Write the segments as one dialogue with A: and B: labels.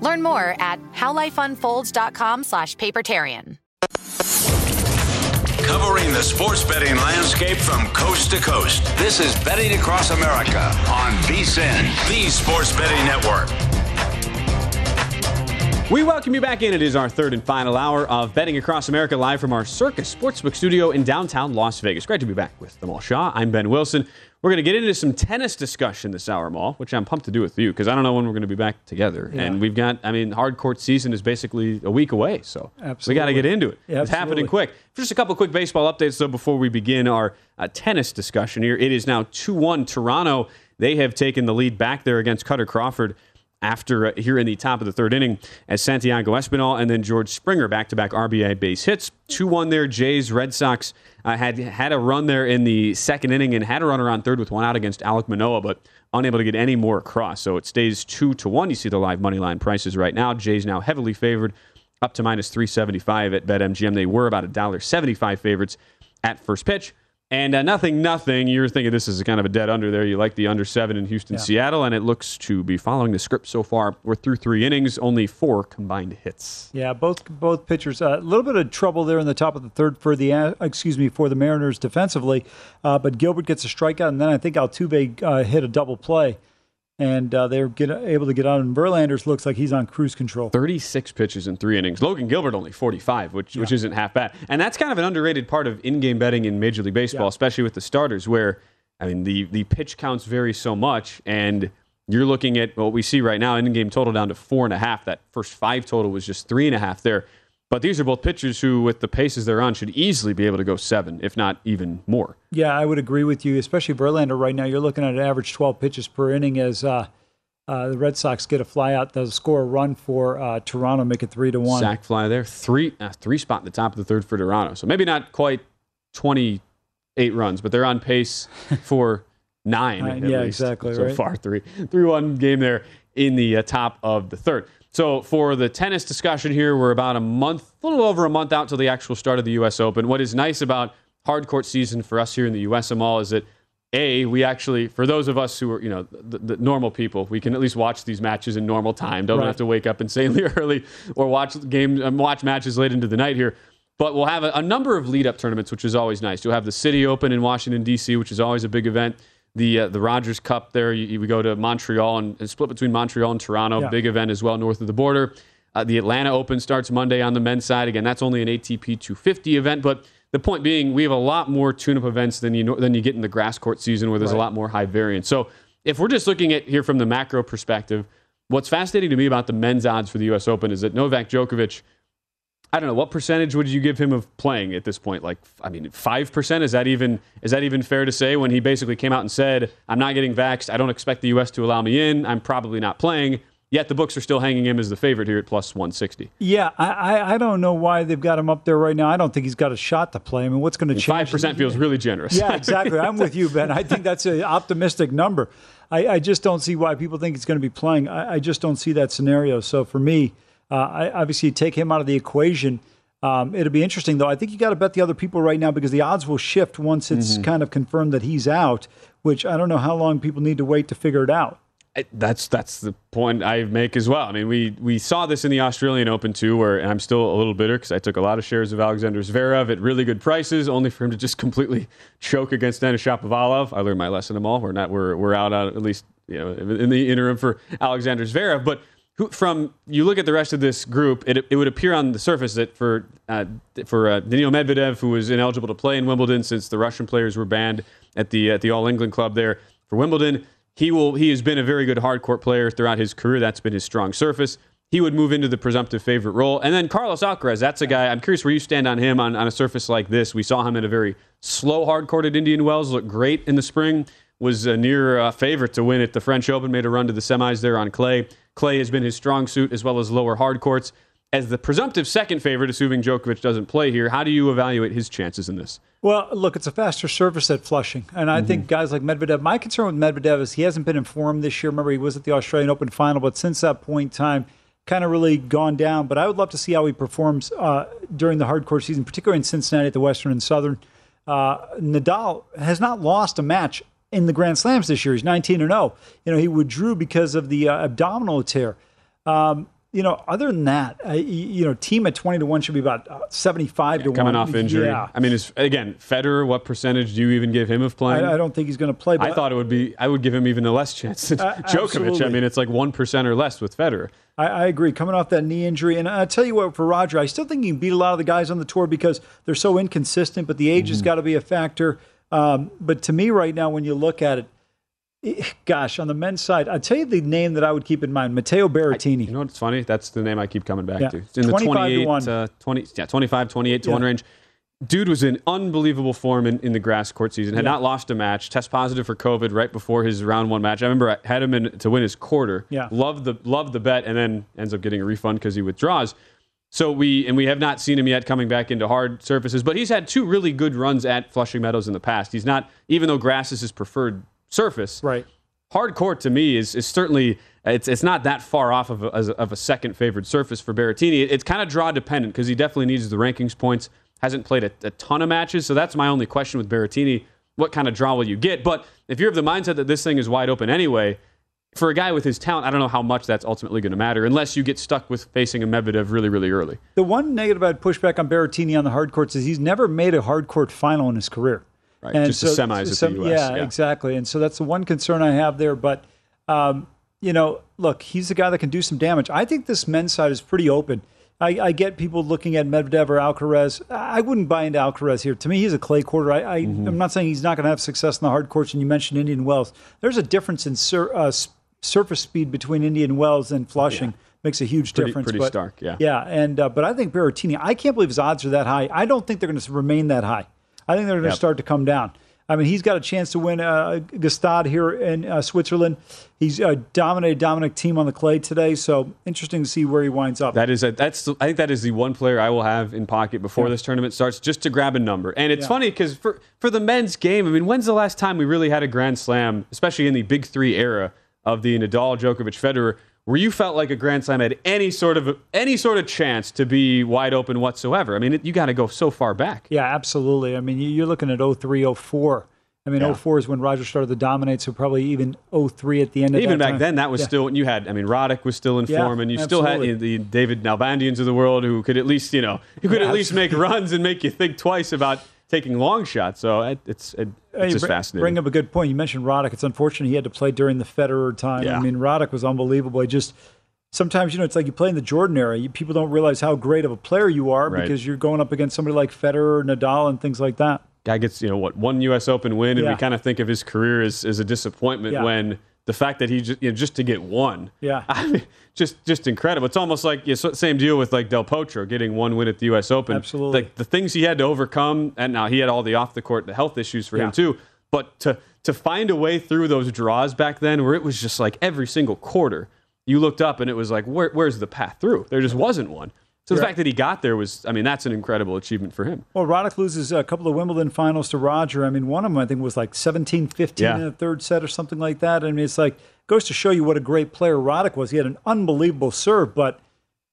A: Learn more at howlifeunfolds.com slash papertarian.
B: Covering the sports betting landscape from coast to coast. This is Betting Across America on VSIN, the Sports Betting Network.
C: We welcome you back in. It is our third and final hour of Betting Across America live from our Circus Sportsbook studio in downtown Las Vegas. Great to be back with Jamal Shaw. I'm Ben Wilson. We're going to get into some tennis discussion this hour, Mal, which I'm pumped to do with you because I don't know when we're going to be back together.
D: Yeah.
C: And we've got, I mean, hard court season is basically a week away, so we got to get into it.
D: Yeah,
C: it's happening quick. Just a couple quick baseball updates, though, before we begin our uh, tennis discussion here. It is now 2 1 Toronto. They have taken the lead back there against Kutter Crawford after uh, here in the top of the third inning as Santiago Espinal and then George Springer back to back RBI base hits. 2 1 there. Jays, Red Sox uh, had had a run there in the second inning and had a runner on third with one out against Alek Manoah, but unable to get any more across. So it stays 2 to 1. You see the live money line prices right now. Jays now heavily favored up to minus 375 at BetMGM. They were about $1.75 favorites at first pitch. And uh, nothing, nothing. You're thinking this is kind of a dead under there. You like the under seven in Houston,
D: Yeah.
C: Seattle, and it looks to be following the script so far. We're through three innings, only four combined hits.
D: Yeah, both both pitchers. A little bit of trouble there in the top of the third for the uh, excuse me for the Mariners defensively, uh, but Gilbert gets a strikeout, and then I think Altuve uh, hit a double play, and uh, they're get, able to get on. And Verlanders looks like he's on cruise control.
C: 36 pitches in three innings. Logan Gilbert only 45, which which isn't half bad. And that's kind of an underrated part of in-game betting in Major League Baseball,
D: Yeah.
C: especially with the starters, where I mean the the pitch counts vary so much, and you're looking at what we see right now, in-game total down to four and a half. That first five total was just three and a half there. But these are both pitchers who, with the paces they're on, should easily be able to go seven, if not even more.
D: Yeah, I would agree with you, especially Verlander right now. You're looking at an average 12 pitches per inning as uh, uh, the Red Sox get a flyout. They'll score a run for uh, Toronto, make it three to one.
C: Sac fly there, three uh, three spot in the top of the third for Toronto. So maybe not quite 28 runs, but they're on pace for nine.
D: Nine,
C: at
D: yeah,
C: least
D: exactly,
C: So
D: right.
C: far, three three one game there in the uh, top of the third. So for the tennis discussion here, we're about a month, a little over a month out till the actual start of the U.S. Open. What is nice about hard court season for us here in the U.S. Mall is that a we actually for those of us who are you know the, the normal people we can at least watch these matches in normal time don't
D: Right.
C: have to wake up insanely early or watch games um, watch matches late into the night here but we'll have a, a number of lead up tournaments which is always nice you'll have the Citi open in washington d.c which is always a big event the uh, the rogers cup there you, you- we go to montreal and, and split between montreal and toronto
D: Yeah.
C: big event as well north of the border uh, the Atlanta Open starts Monday on the men's side. Again, that's only an ATP 250 event, but the point being, we have a lot more tune-up events than you know, than you get in the grass court season, where there's a lot more high variance. So, if we're just looking at here from the macro perspective, what's fascinating to me about the men's odds for the U.S. Open is that Novak Djokovic. I don't know what percentage would you give him of playing at this point. Like, I mean, five percent is that even is that even fair to say? When he basically came out and said, "I'm not getting vaxxed. I don't expect the U.S. to allow me in. I'm probably not playing." Yet the books are still hanging him as the favorite here at plus 160.
D: Yeah, I, I, I don't know why they've got him up there right now. I don't think he's got a shot to play. I mean, what's going to change?
C: Five percent feels really generous.
D: Yeah, exactly. I'm with you, Ben. I think that's an optimistic number. I, I just don't see why people think he's going to be playing. I, I just don't see that scenario. So for me, uh, I obviously take him out of the equation. Um, it'll be interesting, though. I think you got to bet the other people right now because the odds will shift once it's
C: Mm-hmm.
D: kind of confirmed that he's out. Which I don't know how long people need to wait to figure it out.
C: I- That's that's the point I make as well. I mean, we we saw this in the Australian Open too, where and I'm still a little bitter because I took a lot of shares of Alexander Zverev at really good prices, only for him to just completely choke against Denis Shapovalov. I learned my lesson. Them all. We're not. We're we're out on at least you know in the interim for Alexander Zverev, but. From you look at the rest of this group, it, it would appear on the surface that for uh, for uh, Daniil Medvedev, who was ineligible to play in Wimbledon since the Russian players were banned at the at the All England club there for Wimbledon, he will he has been a very good hard court player throughout his career. That's been his strong surface. He would move into the presumptive favorite role. And then Carlos Alcaraz, that's a guy, I'm curious where you stand on him on, on a surface like this. We saw him in a very slow hard court at Indian Wells, looked great in the spring, was a near uh, favorite to win at the French Open, made a run to the semis there on clay. Clay has been his strong suit as well as lower hard courts. As the presumptive second favorite, assuming Djokovic doesn't play here, how do you evaluate his chances in this?
D: Well, look, it's a faster surface at Flushing, and I think guys like Medvedev. My concern with Medvedev is he hasn't been informed this year. Remember, he was at the Australian Open final, but since that point in time, kind of really gone down. But I would love to see how he performs uh, during the hard court season, particularly in Cincinnati at the Western and Southern. Uh, Nadal has not lost a match in the Grand Slams this year. He's 19 and 0. You know, he withdrew because of the uh, abdominal tear. Um, you know, other than that, uh, you know, team at 20 to 1 should be about uh, 75 to 1.
C: Coming off injury.
D: Yeah.
C: I mean, again, Federer, what percentage do you even give him of playing?
D: I, I don't think he's going to play. But
C: I thought it would be. I would give him even a less chance than
D: Uh,
C: Djokovic. I mean, it's like one percent or less with Federer.
D: I, I agree. Coming off that knee injury, and I tell you what, for Roger, I still think he can beat a lot of the guys on the tour because they're so inconsistent. But the age
C: Mm-hmm.
D: has got to be a factor. Um, but to me, right now, when you look at it, eh, gosh, on the men's side, I tell you the name that I would keep in mind: Matteo Berrettini.
C: You know what's funny? That's the name I keep coming back
D: Yeah.
C: to. It's in the
D: 25 to
C: 28,
D: 1.
C: uh, 20, yeah, 25, 28 to
D: Yeah.
C: 1 range. Dude was in unbelievable form in, in the grass court season. Had
D: Yeah.
C: not lost a match. Test positive for COVID right before his round one match. I remember I had him in to win his quarter.
D: Yeah.
C: Loved the loved the bet, and then ends up getting a refund because he withdraws. So we and we have not seen him yet coming back into hard surfaces, but he's had two really good runs at Flushing Meadows in the past. He's not even though grass is his preferred surface.
D: Right.
C: Hard court to me is, is certainly it's it's not that far off of a, of a second favored surface for Berrettini. It's kind of draw dependent because he definitely needs the rankings points. Hasn't played a, a ton of matches, so that's my only question with Berrettini. What kind of draw will you get? But if you're of the mindset that this thing is wide open anyway, for a guy with his talent, I don't know how much that's ultimately going to matter unless you get stuck with facing a Medvedev really, really early.
D: The one negative I'd push back on Berrettini on the hard courts is he's never made a hard court final in his career.
C: Right, just the semis at the US,
D: Yeah,
C: yeah.
D: exactly. And so that's the one concern I have there. But, um, you know, look, he's a guy that can do some damage. I think this men's side is pretty open. I, I get people looking at Medvedev or Alcaraz. I wouldn't buy into Alcaraz here. To me, he's a clay quarter. I, I,
C: Mm-hmm.
D: I'm not saying he's not going to have success in the hard courts. And you mentioned Indian Wells. There's a difference in sur, uh, surface speed between Indian Wells and Flushing. Makes a huge
C: Pretty-
D: difference.
C: pretty
D: but-
C: stark, yeah.
D: Yeah, and uh, but I think Berrettini. I can't believe his odds are that high. I don't think they're going to remain that high. I think they're going to
C: Yep.
D: start to come down. I mean, he's got a chance to win uh, Gstaad here in uh, Switzerland. He's uh, dominated Dominic Thiem on the clay today, so interesting to see where he winds up.
C: That is a, that's I think that is the one player I will have in pocket before this tournament starts, just to grab a number. And it's
D: Yeah.
C: funny because for for the men's game, I mean, when's the last time we really had a Grand Slam, especially in the Big Three era of the Nadal, Djokovic, Federer, where you felt like a Grand Slam had any sort of any sort of chance to be wide open whatsoever? I mean, it, you got to go so far back.
D: yeah, absolutely. I mean, you- you're looking at 03, 04. I mean,
C: Yeah.
D: 04 is when Roger started to dominate, so probably even 03 at the end of
C: Even back
D: time.
C: then, that was
D: Yeah.
C: still you had. I mean, Roddick was still in
D: Yeah,
C: form, and you still had you know, the David Nalbandians of the world who could at least you know who could at least make runs and make you think twice about taking long shots. So it, it's it,
D: Hey,
C: it's just
D: br-
C: fascinating.
D: Bring up a good point. You mentioned Roddick. It's unfortunate he had to play during the Federer time.
C: Yeah.
D: I mean, Roddick was unbelievable. He just sometimes you know it's like you play in the Jordan era. You, people don't realize how great of a player you are
C: Right.
D: because you're going up against somebody like Federer, Nadal, and things like that.
C: guy gets you know what one U.S. Open win, and
D: Yeah.
C: we kind of think of his career as, as a disappointment
D: Yeah.
C: when the fact that he just, you know, just to get one.
D: Yeah.
C: I mean, just just incredible. It's almost like you know, same deal with like Del Potro getting one win at the U.S. Open.
D: Absolutely.
C: Like the things he had to overcome, and now he had all the off the court, the health issues for
D: Yeah.
C: him too. But to to find a way through those draws back then, where it was just like every single quarter, you looked up and it was like, where, where's the path through? There just wasn't one. So the fact that he got there was, I mean, that's an incredible achievement for him.
D: Well, Roddick loses a couple of Wimbledon finals to Roger. I mean, one of them I think was like 17 15
C: Yeah.
D: in the third set or something like that. I mean, it's like, goes to show you what a great player Roddick was. He had an unbelievable serve, but,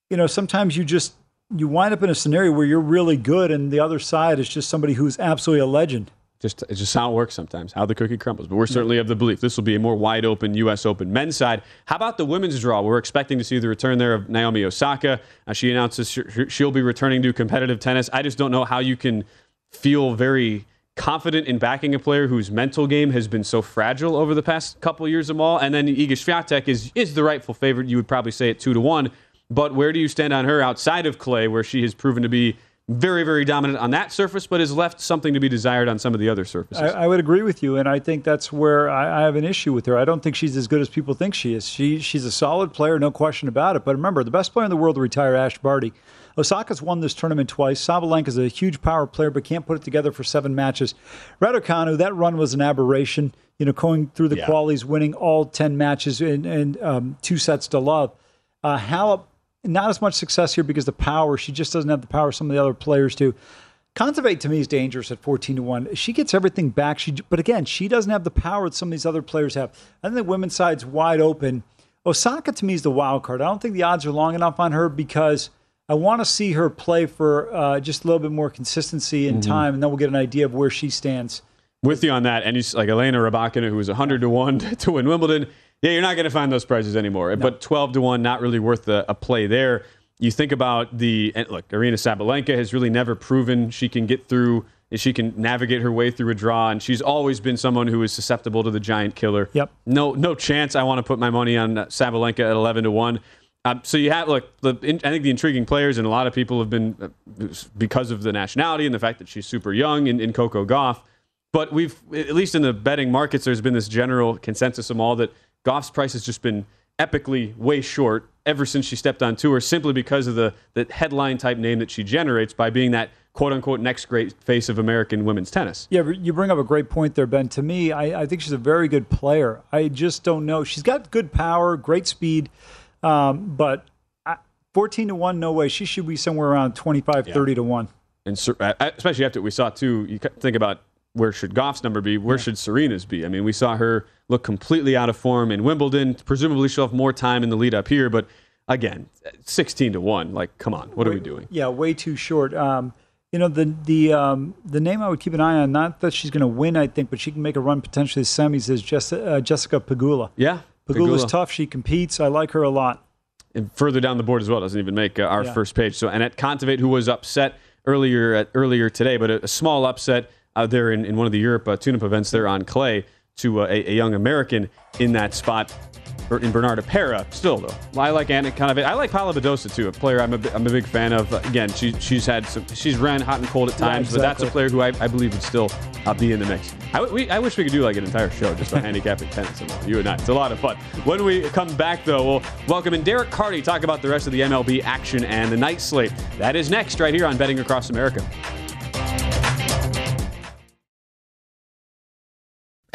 D: you know, sometimes you just, you wind up in a scenario where you're really good and the other side is just somebody who's absolutely a legend.
C: Just it's just how it works sometimes, how the cookie crumbles. But we're certainly of the belief this will be a more wide open U.S. Open men's side. How about the women's draw? We're expecting to see the return there of Naomi Osaka. Uh, she announces she'll be returning to competitive tennis. I just don't know how you can feel very confident in backing a player whose mental game has been so fragile over the past couple years of all. And then Iga Swiatek is is the rightful favorite. You would probably say at two to one. But where do you stand on her outside of clay, where she has proven to be very, very dominant on that surface, but has left something to be desired on some of the other surfaces?
D: I, I would agree with you, and I think that's where I, I have an issue with her. I don't think she's as good as people think she is. She she's a solid player, no question about it. But remember, the best player in the world to retire, Ash Barty. Osaka's won this tournament twice. Sabalenka's a huge power player, but can't put it together for seven matches. Raducanu, that run was an aberration. You know, going through the
C: Yeah.
D: qualies, winning all ten matches and, and um, two sets to love. Uh, Halep, not as much success here because the power. She just doesn't have the power some of the other players do. Kontaveit to me is dangerous at 14 to 1. She gets everything back. She, but again, she doesn't have the power that some of these other players have. I think the women's side's wide open. Osaka to me is the wild card. I don't think the odds are long enough on her because I want to see her play for uh, just a little bit more consistency in time, and then we'll get an idea of where she stands.
C: With you on that, and you, like Elena Rybakina, who was 100 to 1 to win Wimbledon, yeah, you're not going to find those prices anymore. But 12 to 1, not really worth a, a play there. You think about the, and look, Aryna Sabalenka has really never proven she can get through, she can navigate her way through a draw, and she's always been someone who is susceptible to the giant killer.
D: Yep.
C: No, no chance I want to put my money on uh, Sabalenka at 11 to 1. Um, so you have look. The, in, I think the intriguing players, and a lot of people have been uh, because of the nationality and the fact that she's super young in, in Coco Gauff. But we've, at least in the betting markets, there's been this general consensus of all that Gauff's price has just been epically way short ever since she stepped on tour, simply because of the, the headline type name that she generates by being that quote unquote next great face of American women's tennis.
D: Yeah, you bring up a great point there, Ben. To me, I, I think she's a very good player. I just don't know. She's got good power, great speed, um, but I, 14 to 1, no way. She should be somewhere around 25, 30 to 1.
C: and Ser- uh, especially after we saw too. You think about where should Gauff's number be? Where should Serena's be? I mean, we saw her look completely out of form in Wimbledon. Presumably, she'll have more time in the lead up here. But again, sixteen to one. Like, come on, what are we doing?
D: Yeah, way too short. Um, you know, the the um, the name I would keep an eye on, not that she's going to win, I think, but she can make a run potentially to semis, is Jess, uh, Jessica Pegula.
C: Yeah,
D: Pegula's
C: Pegula.
D: tough. She competes. I like her a lot.
C: and further down the board as well doesn't even make uh, our
D: Yeah.
C: first page. So Anett Kontaveit, who was upset earlier uh, earlier today, but a, a small upset out there in, in one of the Europe uh, tune-up events there on clay to uh, a, a young American in that spot. Ber- In Bernarda Pera, still though, I like Anett Kontaveit. I like Paula Badosa too, a player I'm a, bi- I'm a big fan of. Uh, again, she, she's had some, she's ran hot and cold at
D: Yeah,
C: times, but that's a player who I, I believe would still uh, be in the mix. I, w- we, I wish we could do like an entire show just on handicapping tennis and all. You and I. It's a lot of fun. When we come back, though, we'll welcome in Derek Carty, talk about the rest of the MLB action and the night slate. That is next, right here on Betting Across America.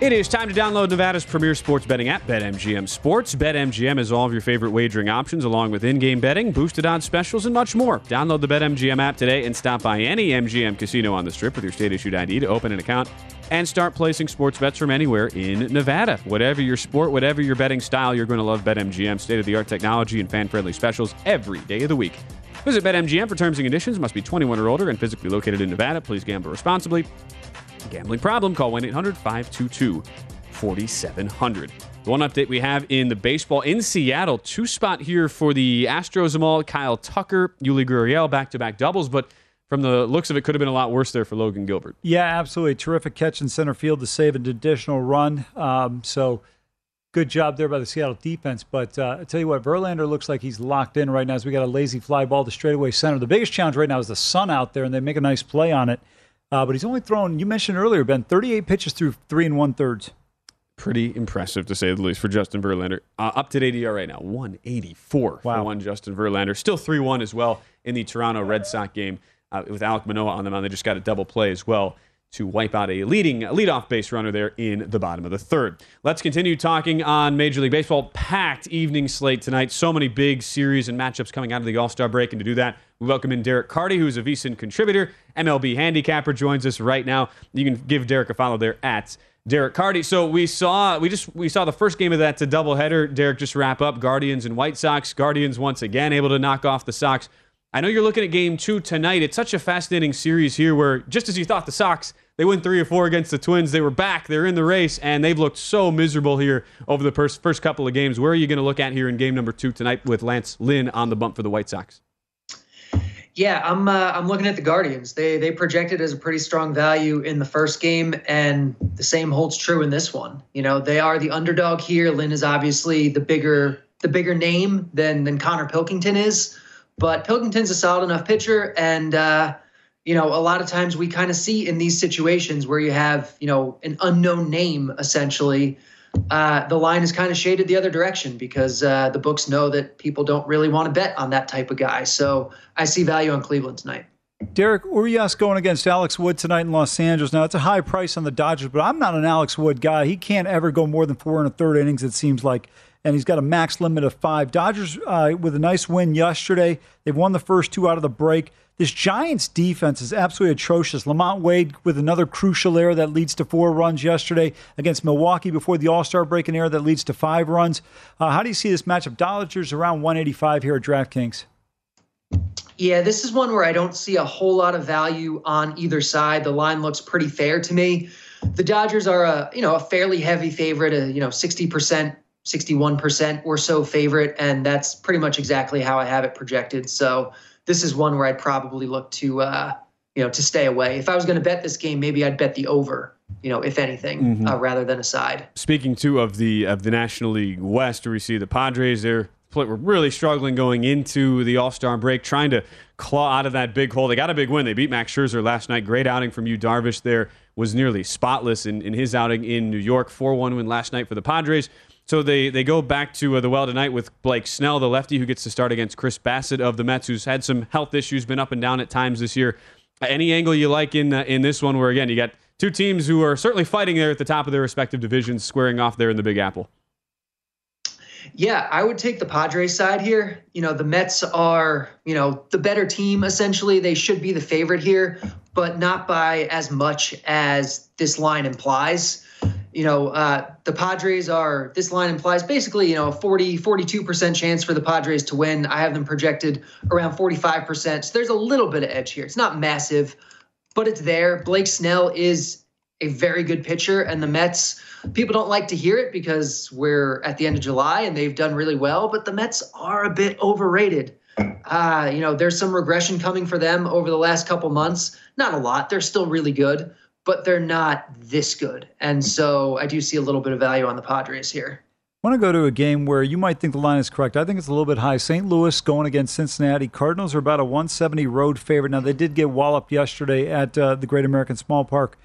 C: It is time to download Nevada's premier sports betting app, BetMGM Sports. BetMGM has all of your favorite wagering options, along with in game betting, boosted odds specials, and much more. Download the BetMGM app today and stop by any MGM casino on the strip with your state issued ID to open an account and start placing sports bets from anywhere in Nevada. Whatever your sport, whatever your betting style, you're going to love BetMGM. State of the art technology and fan friendly specials every day of the week. Visit BetMGM for terms and conditions. Must be 21 or older and physically located in Nevada. Please gamble responsibly. Gambling problem? Call 1 800 522 4700. The one update we have in the baseball in Seattle, two spot here for the Astros Jamal, Kyle Tucker, Yuli Gurriel, back to back doubles, but from the looks of it, could have been a lot worse there for Logan Gilbert.
D: Yeah, absolutely. Terrific catch in center field to save an additional run. Um, so good job there by the Seattle defense. But uh, I tell you what, Verlander looks like he's locked in right now as we got a lazy fly ball to straightaway center. The biggest challenge right now is the sun out there, and they make a nice play on it. Uh, but he's only thrown, you mentioned earlier, Ben, 38 pitches through three and one thirds.
C: Pretty impressive, to say the least, for Justin Verlander. Uh, up to date ERA right now, 184
D: Wow.
C: for one Justin Verlander. Still 3 1 as well in the Toronto Red Sox game uh, with Alek Manoah on the mound. They just got a double play as well to wipe out a leading leadoff base runner there in the bottom of the third. Let's continue talking on Major League Baseball. Packed evening slate tonight. So many big series and matchups coming out of the All Star break. And to do that, we welcome in Derek Carty, who's a VSIN contributor, MLB handicapper, joins us right now. You can give Derek a follow there at Derek Carty. So we saw we just we saw the first game of that to doubleheader. Derek just wrap up Guardians and White Sox. Guardians once again able to knock off the Sox. I know you're looking at game two tonight. It's such a fascinating series here where just as you thought the Sox, they win three or four against the Twins. They were back. They're in the race, and they've looked so miserable here over the first, first couple of games. Where are you going to look at here in game number two tonight with Lance Lynn on the bump for the White Sox?
E: Yeah, I'm uh, I'm looking at the Guardians. They they projected as a pretty strong value in the first game, and the same holds true in this one. You know, they are the underdog here. Lynn is obviously the bigger the bigger name than than Konnor Pilkington is, but Pilkington's a solid enough pitcher, and uh, you know, a lot of times we kind of see in these situations where you have you know an unknown name essentially. Uh, the line is kind of shaded the other direction because uh, the books know that people don't really want to bet on that type of guy. So I see value on Cleveland tonight.
D: Derek Urias going against Alex Wood tonight in Los Angeles. Now, it's a high price on the Dodgers, but I'm not an Alex Wood guy. He can't ever go more than four and a third innings, it seems like. And he's got a max limit of five. Dodgers uh, with a nice win yesterday. They've won the first two out of the break. This Giants defense is absolutely atrocious. LaMonte Wade with another crucial error that leads to four runs yesterday against Milwaukee before the All Star break, an error that leads to five runs. Uh, how do you see this matchup? Dodgers around 185 here at DraftKings.
E: Yeah, this is one where I don't see a whole lot of value on either side. The line looks pretty fair to me. The Dodgers are a you know a fairly heavy favorite, a you know 60%, 61% or so favorite, and that's pretty much exactly how I have it projected. So this is one where I'd probably look to uh, you know to stay away. If I was going to bet this game, maybe I'd bet the over you know, if anything,
C: Mhm.
E: uh, rather than a side.
C: Speaking too of the of the National League West, where we see the Padres, they're were really struggling going into the All Star break, trying to claw out of that big hole. They got a big win. They beat Max Scherzer last night. Great outing from Yu Darvish. There was nearly spotless in, in his outing in New York. Four one win last night for the Padres. So they they go back to uh, the well tonight with Blake Snell, the lefty, who gets to start against Chris Bassitt of the Mets, who's had some health issues, been up and down at times this year. Any angle you like in uh, in this one, where again you got two teams who are certainly fighting there at the top of their respective divisions, squaring off there in the Big Apple.
E: Yeah, I would take the Padres side here. You know, the Mets are, you know, the better team essentially. They should be the favorite here, but not by as much as this line implies. You know, uh, the Padres are, this line implies basically, you know, a 40, 42% chance for the Padres to win. I have them projected around 45%. So there's a little bit of edge here. It's not massive, but it's there. Blake Snell is a very good pitcher, and the Mets, people don't like to hear it because we're at the end of July and they've done really well, but the Mets are a bit overrated. Uh, you know, there's some regression coming for them over the last couple months. Not a lot. They're still really good, but they're not this good. And so I do see a little bit of value on the Padres here.
D: I want to go to a game where you might think the line is correct. I think it's a little bit high. St. Louis going against Cincinnati. Cardinals are about a 170 road favorite. Now, they did get walloped yesterday at uh, the Great American Small Park.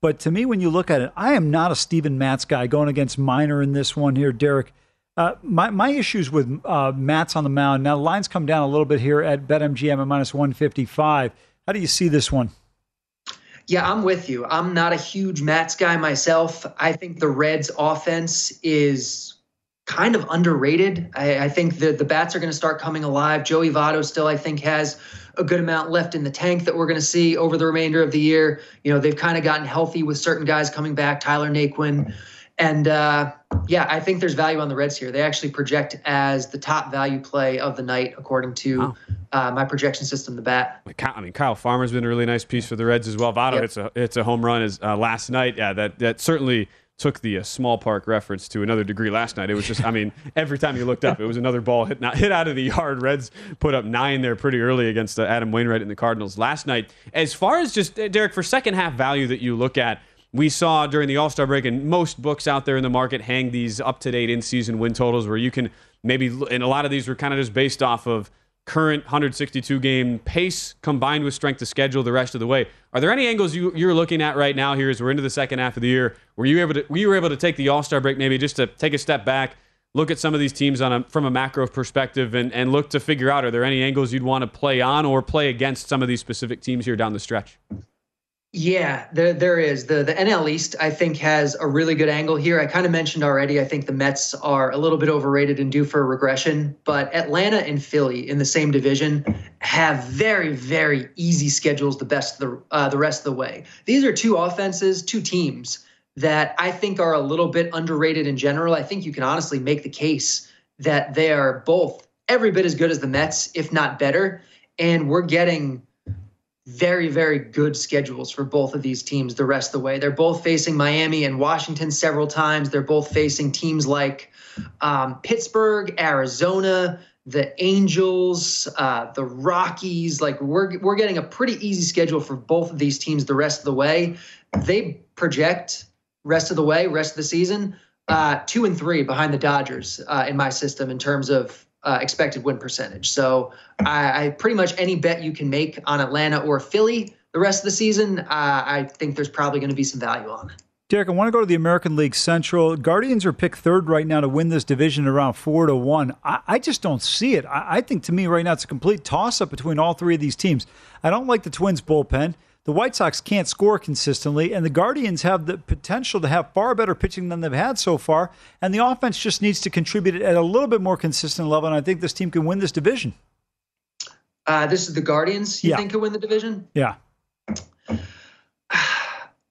D: But to me, when you look at it, I am not a Steven Matz guy going against Minor in this one here, Derek. Uh, my, my issues with uh, Matz on the mound. Now, the lines come down a little bit here at BetMGM at minus 155. How do you see this one?
E: Yeah, I'm with you. I'm not a huge Matz guy myself. I think the Reds offense is kind of underrated. I, I think the the bats are going to start coming alive. Joey Votto still, I think, has a good amount left in the tank that we're going to see over the remainder of the year. You know, they've kind of gotten healthy with certain guys coming back, Tyler Naquin. And uh, yeah, I think there's value on the Reds here. They actually project as the top value play of the night, according to uh, my projection system, the bat.
C: I mean, Kyle Farmer's been a really nice piece for the Reds as well. Votto
E: Yep.
C: hits a it's a home run as uh, last night. Yeah, that that certainly took the uh, small park reference to another degree last night. It was just, I mean, every time you looked up, it was another ball hit not hit out of the yard. Reds put up nine there pretty early against uh, Adam Wainwright and the Cardinals last night. As far as just uh, Derek for second half value that you look at. We saw during the All Star break, and most books out there in the market hang these up to date in season win totals where you can maybe, and a lot of these were kind of just based off of current 162 game pace combined with strength of schedule the rest of the way. Are there any angles you, you're looking at right now here as we're into the second half of the year? Were you able to We were able to take the All Star break maybe just to take a step back, look at some of these teams on a, from a macro perspective, and, and look to figure out are there any angles you'd want to play on or play against some of these specific teams here down the stretch?
E: Yeah, there there is. The the NL East I think has a really good angle here. I kind of mentioned already I think the Mets are a little bit overrated and due for a regression, but Atlanta and Philly in the same division have very very easy schedules the best the uh, the rest of the way. These are two offenses, two teams that I think are a little bit underrated in general. I think you can honestly make the case that they are both every bit as good as the Mets, if not better, and we're getting very, very good schedules for both of these teams the rest of the way. They're both facing Miami and Washington several times. They're both facing teams like um, Pittsburgh, Arizona, the Angels, uh, the Rockies. Like we're we're getting a pretty easy schedule for both of these teams the rest of the way. They project rest of the way, rest of the season, uh, two and three behind the Dodgers uh, in my system in terms of uh, expected win percentage. So I, I pretty much any bet you can make on Atlanta or Philly the rest of the season, uh, I think there's probably going to be some value on.
D: Derek, I want to go to the American League Central. Guardians are picked third right now to win this division around four to one. I, I just don't see it. I, I think to me right now it's a complete toss up between all three of these teams. I don't like the Twins bullpen. The White Sox can't score consistently, and the Guardians have the potential to have far better pitching than they've had so far. And the offense just needs to contribute at a little bit more consistent level. And I think this team can win this division.
E: Uh, this is the Guardians. You
D: Yeah.
E: think could win the division?
D: Yeah.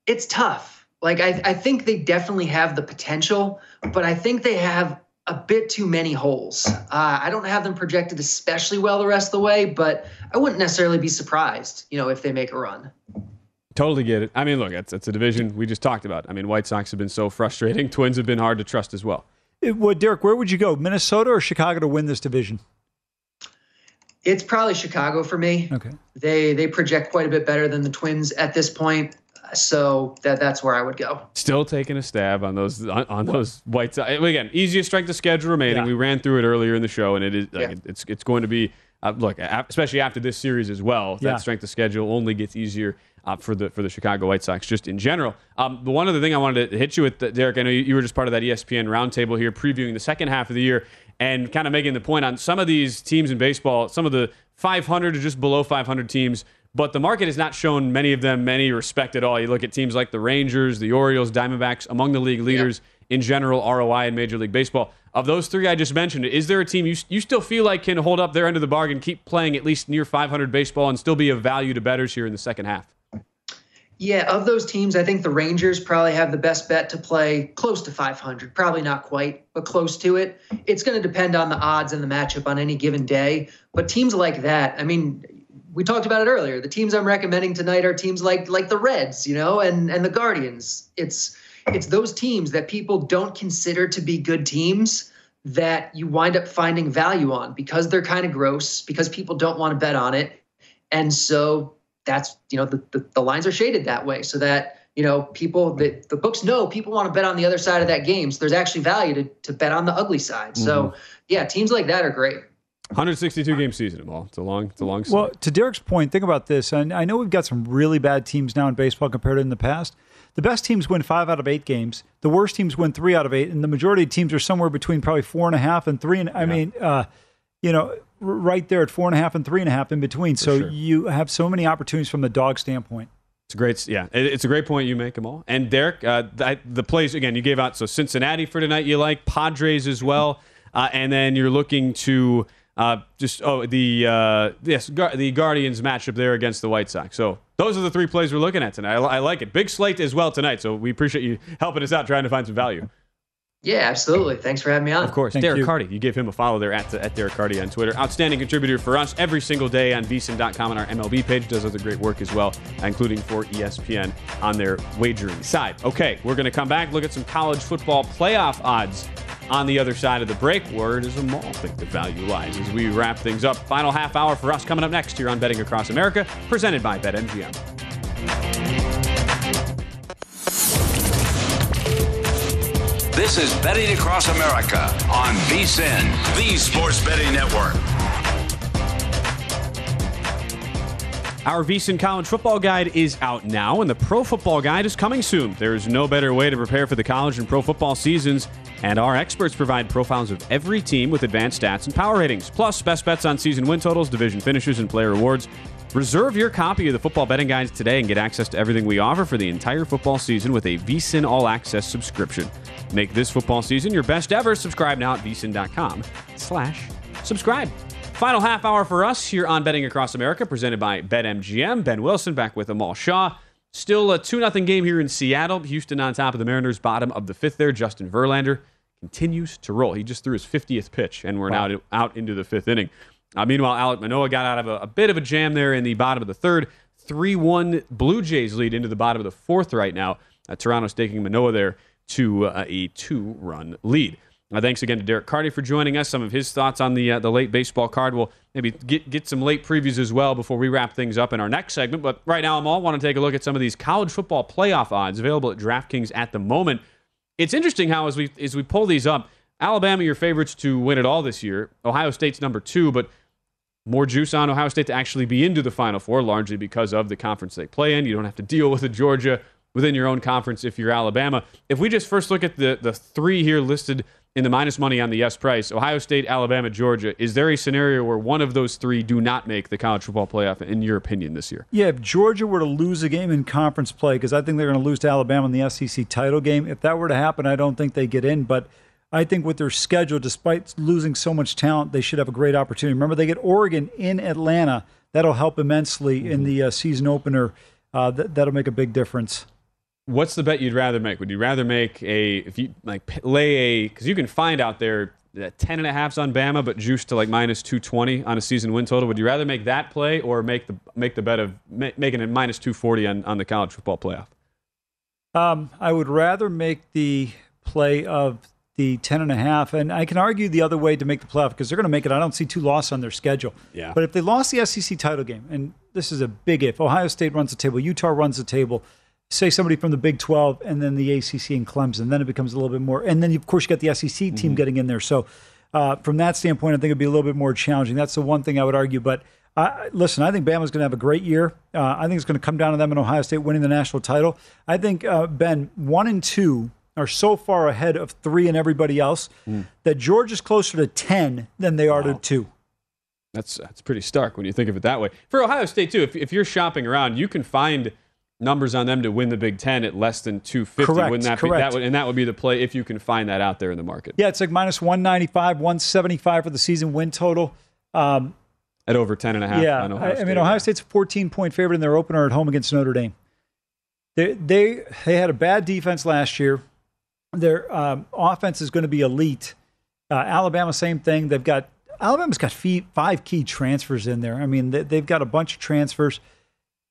E: It's tough. Like I, I think they definitely have the potential, but I think they have a bit too many holes. Uh, I don't have them projected especially well the rest of the way, but I wouldn't necessarily be surprised, you know, if they make a run.
C: Totally get it. I mean, look, it's, it's a division we just talked about. I mean, White Sox have been so frustrating. Twins have been hard to trust as well.
D: It, well, Derek, where would you go? Minnesota or Chicago to win this division?
E: It's probably Chicago for me.
D: Okay.
E: They they project quite a bit better than the Twins at this point. So that that's where I would go.
C: Still taking a stab on those on, on those white side. Again, easiest strength of schedule remaining.
D: Yeah.
C: We ran through it earlier in the show, and it is like,
E: Yeah.
C: it's it's going to be uh, look, especially after this series as well.
D: Yeah.
C: That strength of schedule only gets easier uh, for the for the Chicago White Sox just in general. Um, the one other thing I wanted to hit you with, uh, Derek. I know you, you were just part of that ESPN roundtable here, previewing the second half of the year, and kind of making the point on some of these teams in baseball, some of the 500 or just below 500 teams. But the market has not shown many of them any respect at all. You look at teams like the Rangers, the Orioles, Diamondbacks, among the league leaders in general ROI in Major League Baseball. Of those three I just mentioned, is there a team you, you still feel like can hold up their end of the bargain, keep playing at least near 500 baseball, and still be of value to bettors here in the second half?
E: Yeah, of those teams, I think the Rangers probably have the best bet to play close to 500. Probably not quite, but close to it. It's going to depend on the odds and the matchup on any given day. But teams like that, I mean, we talked about it earlier. The teams I'm recommending tonight are teams like like the Reds, you know, and and the Guardians. It's it's those teams that people don't consider to be good teams that you wind up finding value on because they're kind of gross, because people don't want to bet on it. And so that's you know the, the, the lines are shaded that way so that you know people that the books know people want to bet on the other side of that game so there's actually value to, to bet on the ugly side so mm-hmm. yeah teams like that are great
C: 162 game season, Jamal. It's a long, it's a long.
D: Well, to Derek's point, think about this. And I know we've got some really bad teams now in baseball compared to in the past. The best teams win five out of eight games. The worst teams win three out of eight, and the majority of teams are somewhere between probably four and a half and three. And I mean, uh, you know, right there at four and a half and three and a half in between. so
C: sure.
D: you have so many opportunities from the dog standpoint.
C: It's a great, yeah. it- It's a great point you make, Jamal. And Derek, uh, the, the plays again. You gave out so Cincinnati for tonight. You like Padres as well, uh, and then you're looking to uh, just oh the uh, yes Gar- the Guardians matchup there against the White Sox. So those are the three plays we're looking at tonight. I, I like it. Big slate as well tonight. So we appreciate you helping us out trying to find some value.
E: yeah absolutely thanks for having me on
C: Of course,
D: Thank
C: Derek
D: you.
C: Carty. You give him a follow there at, at Derek Carty on Twitter. Outstanding contributor for us every single day on vsin.com and our MLB page. Does other great work as well, including for ESPN on their wagering side. Okay, we're going to come back, look at some college football playoff odds on the other side of the break. Where does a mall think the value lies as we wrap things up? Final half hour for us coming up next here on Betting Across America, presented by BetMGM.
B: This is Betting Across America on VSIN, the Sports Betting Network.
C: Our VSiN College Football Guide is out now, and the Pro Football Guide is coming soon. There is no better way to prepare for the college and pro football seasons, and our experts provide profiles of every team with advanced stats and power ratings, plus best bets on season win totals, division finishes, and player awards. Reserve your copy of the Football Betting Guides today and get access to everything we offer for the entire football season with a VSiN All Access subscription. Make this football season your best ever. Subscribe now at vsin.com slash subscribe. Final half hour for us here on Betting Across America, presented by BetMGM. Ben Wilson back with Jamal Shaw. Still a 2 0 game here in Seattle. Houston on top of the Mariners, bottom of the fifth there. Justin Verlander continues to roll. He just threw his 50th pitch, and we're now out into the fifth inning. Uh, meanwhile, Alek Manoah got out of a, a bit of a jam there in the bottom of the third. 3 1 Blue Jays lead into the bottom of the fourth right now. Uh, Toronto's taking Manoah there to uh, a two run lead. Uh, thanks again to Derek Carty for joining us. Some of his thoughts on the uh, the late baseball card. We'll maybe get get some late previews as well before we wrap things up in our next segment. But right now, I'm all want to take a look at some of these college football playoff odds available at DraftKings at the moment. It's interesting how as we as we pull these up, Alabama your favorites to win it all this year. Ohio State's number two, but more juice on Ohio State to actually be into the Final Four, largely because of the conference they play in. You don't have to deal with a Georgia within your own conference if you're Alabama. If we just first look at the the three here listed in the minus money on the yes price, Ohio State, Alabama, Georgia, is there a scenario where one of those three do not make the college football playoff, in your opinion, this year?
D: Yeah, if Georgia were to lose a game in conference play, because I think they're going to lose to Alabama in the SEC title game, if that were to happen, I don't think they get in. But I think with their schedule, despite losing so much talent, they should have a great opportunity. Remember, they get Oregon in Atlanta. That'll help immensely in the uh, season opener. Uh, th- that'll make a big difference.
C: What's the bet you'd rather make? Would you rather make a if you like lay a because you can find out there that ten and a half's on Bama, but juice to like minus two twenty on a season win total. Would you rather make that play or make the make the bet of ma- making it minus two forty on on the college football playoff?
D: Um, I would rather make the play of the 10 and a half. And I can argue the other way to make the playoff because they're going to make it. I don't see two losses on their schedule.
C: Yeah.
D: But if they lost the SEC title game, and this is a big if, Ohio State runs the table, Utah runs the table, say somebody from the Big 12 and then the ACC and Clemson. Then it becomes a little bit more. And then, of course, you got the SEC team
C: Mm-hmm.
D: getting in there. So, uh, from that standpoint, I think it'd be a little bit more challenging. That's the one thing I would argue. But uh, listen, I think Bama's going to have a great year. Uh, I think it's going to come down to them in Ohio State winning the national title. I think, uh, Ben, one and two are so far ahead of three and everybody else
C: Mm.
D: that Georgia's closer to 10 than they are to two.
C: That's that's pretty stark when you think of it that way. For Ohio State too, if, if you're shopping around, you can find numbers on them to win the Big Ten at less than 250.
D: Correct,
C: Wouldn't that be
D: correct.
C: that would, and that would be the play if you can find that out there in the market
D: Yeah, it's like minus 195, 175 for the season win total. Um,
C: at over 10 and a half.
D: yeah,
C: on Ohio
D: I, I mean, Ohio State's a 14 point favorite in their opener at home against Notre Dame. They they they had a bad defense last year. Their um, offense is going to be elite. Uh, Alabama, same thing. They've got Alabama's got five key transfers in there. I mean, they, they've got a bunch of transfers.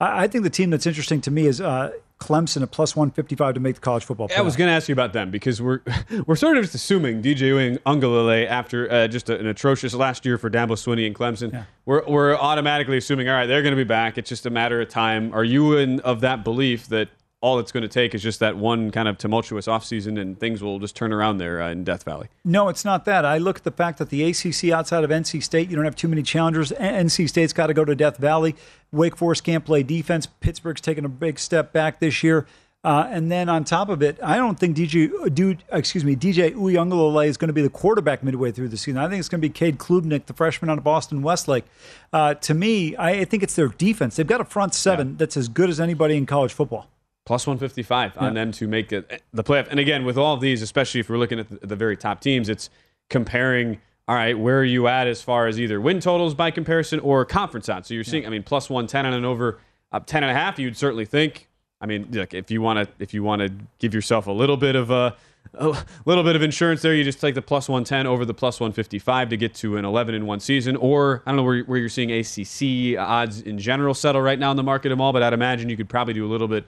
D: I, I think the team that's interesting to me is uh, Clemson at plus 155 to make the college football. playoff.
C: I was going to ask you about them because we're we're sort of just assuming DJ Uiagalelei after uh, just a, an atrocious last year for Dabo Swinney and Clemson. We're we're automatically assuming all right they're going to be back. It's just a matter of time. Are you in of that belief that all it's going to take is just that one kind of tumultuous offseason and things will just turn around there uh, in Death Valley?
D: No, it's not that. I look at the fact that the ACC outside of NC State, you don't have too many challengers. NC State's got to go to Death Valley. Wake Forest can't play defense. Pittsburgh's taking a big step back this year. Uh, and then on top of it, I don't think DJ, dude, excuse me, DJ Uiagalelei is going to be the quarterback midway through the season. I think it's going to be Cade Klubnik, the freshman out of Austin Westlake. Uh, to me, I, I think it's their defense. They've got a front seven that's as good as anybody in college football.
C: Plus 155 on them to make it, eh, the playoff. And again, with all of these, especially if we're looking at the, the very top teams, it's comparing. All right, where are you at as far as either win totals by comparison or conference odds? So you're seeing, I mean, plus 110 on and over, up 10 and a half. You'd certainly think. I mean, look, if you want to, if you want to give yourself a little bit of a, a little bit of insurance there, you just take the plus 110 over the plus 155 to get to an 11 in one season. Or I don't know where, where you're seeing ACC odds in general settle right now in the market them all, but I'd imagine you could probably do a little bit.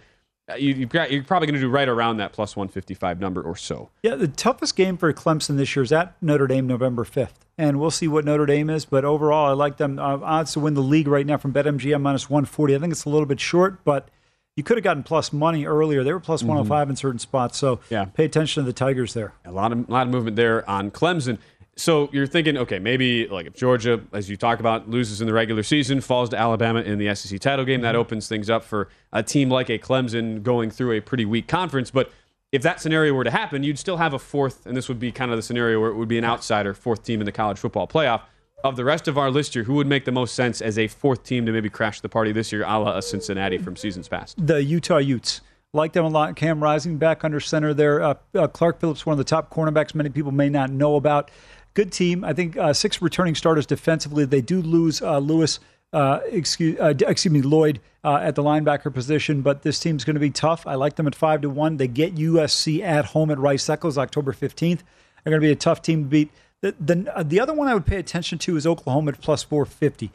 C: Uh, You, you've got, you're probably going to do right around that plus 155 number or so.
D: Yeah, the toughest game for Clemson this year is at Notre Dame November 5th. And we'll see what Notre Dame is. But overall, I like them. Uh, odds to win the league right now from BetMGM minus 140. I think it's a little bit short, but you could have gotten plus money earlier. They were plus 105 in certain spots. So
C: Yeah.
D: pay attention to the Tigers there.
C: A lot of, lot of movement there on Clemson. So you're thinking, okay, maybe like if Georgia, as you talk about, loses in the regular season, falls to Alabama in the SEC title game, that opens things up for a team like a Clemson going through a pretty weak conference. But if that scenario were to happen, you'd still have a fourth, and this would be kind of the scenario where it would be an outsider, fourth team in the college football playoff. Of the rest of our list here, who would make the most sense as a fourth team to maybe crash the party this year, a la a Cincinnati from seasons past?
D: The Utah Utes. Like them a lot. Cam Rising back under center there. Uh, uh, Clark Phillips, one of the top cornerbacks many people may not know about. Good team. I think uh, six returning starters defensively. They do lose uh, Lewis, uh, excuse, uh, excuse me, Lloyd uh, at the linebacker position, but this team's going to be tough. I like them at five to one. They get USC at home at Rice Eccles October fifteenth. They're going to be a tough team to beat. The the, uh, the other one I would pay attention to is Oklahoma at plus four fifty.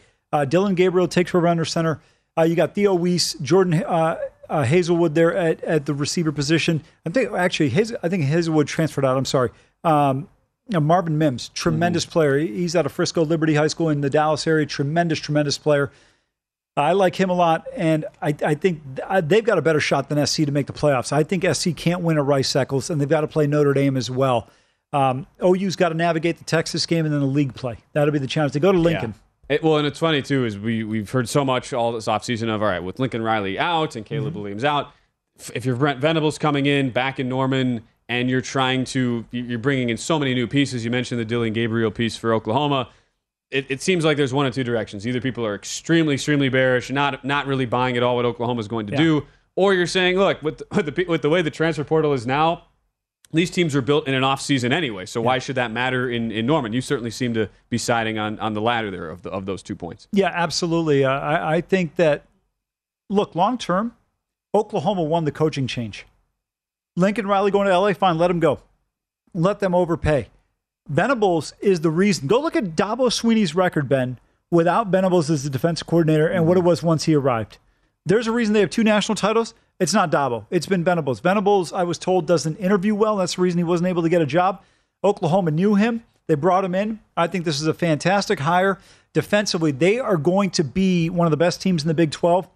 D: Dillon Gabriel takes over under center. You got Theo Wease, Jordan uh, Haselwood there at, at the receiver position. I think actually, Hazel, I think Haselwood transferred out. I'm sorry. Um, uh, Marvin Mims, tremendous player. He's out of Frisco Liberty High School in the Dallas area. Tremendous, tremendous player. I like him a lot, and I, I think they've got a better shot than SC to make the playoffs. I think SC can't win at Rice Eccles, and they've got to play Notre Dame as well. Um, OU's got to navigate the Texas game and then the league play. That'll be the challenge. They go to Lincoln.
C: It, well, and it's funny too is we we've heard so much all this offseason of all right with Lincoln Riley out and Caleb Williams out. If you're Brent Venables coming in back in Norman and you're trying to you- you're bringing in so many new pieces. You mentioned the Dillon Gabriel piece for Oklahoma. It, it seems like there's one of two directions. Either people are extremely extremely bearish, not not really buying at all what Oklahoma is going to
D: Yeah.
C: do, or you're saying, look, with the, with the with the way the transfer portal is now, these teams are built in an off season anyway. So why should that matter in, in Norman? You certainly seem to be siding on, on the latter there of the, of those two points.
D: Yeah, absolutely. Uh, I, I think that, look, long term, Oklahoma won the coaching change. Lincoln Riley going to LA, fine, let him go. Let them overpay. Venables is the reason. Go look at Dabo Swinney's record, Ben, without Venables as the defense coordinator and what it mm-hmm. was once he arrived. There's a reason they have two national titles. It's not Dabo. It's been Venables. Venables, I was told, doesn't interview well. That's the reason he wasn't able to get a job. Oklahoma knew him. They brought him in. I think this is a fantastic hire. Defensively, they are going to be one of the best teams in the Big 12.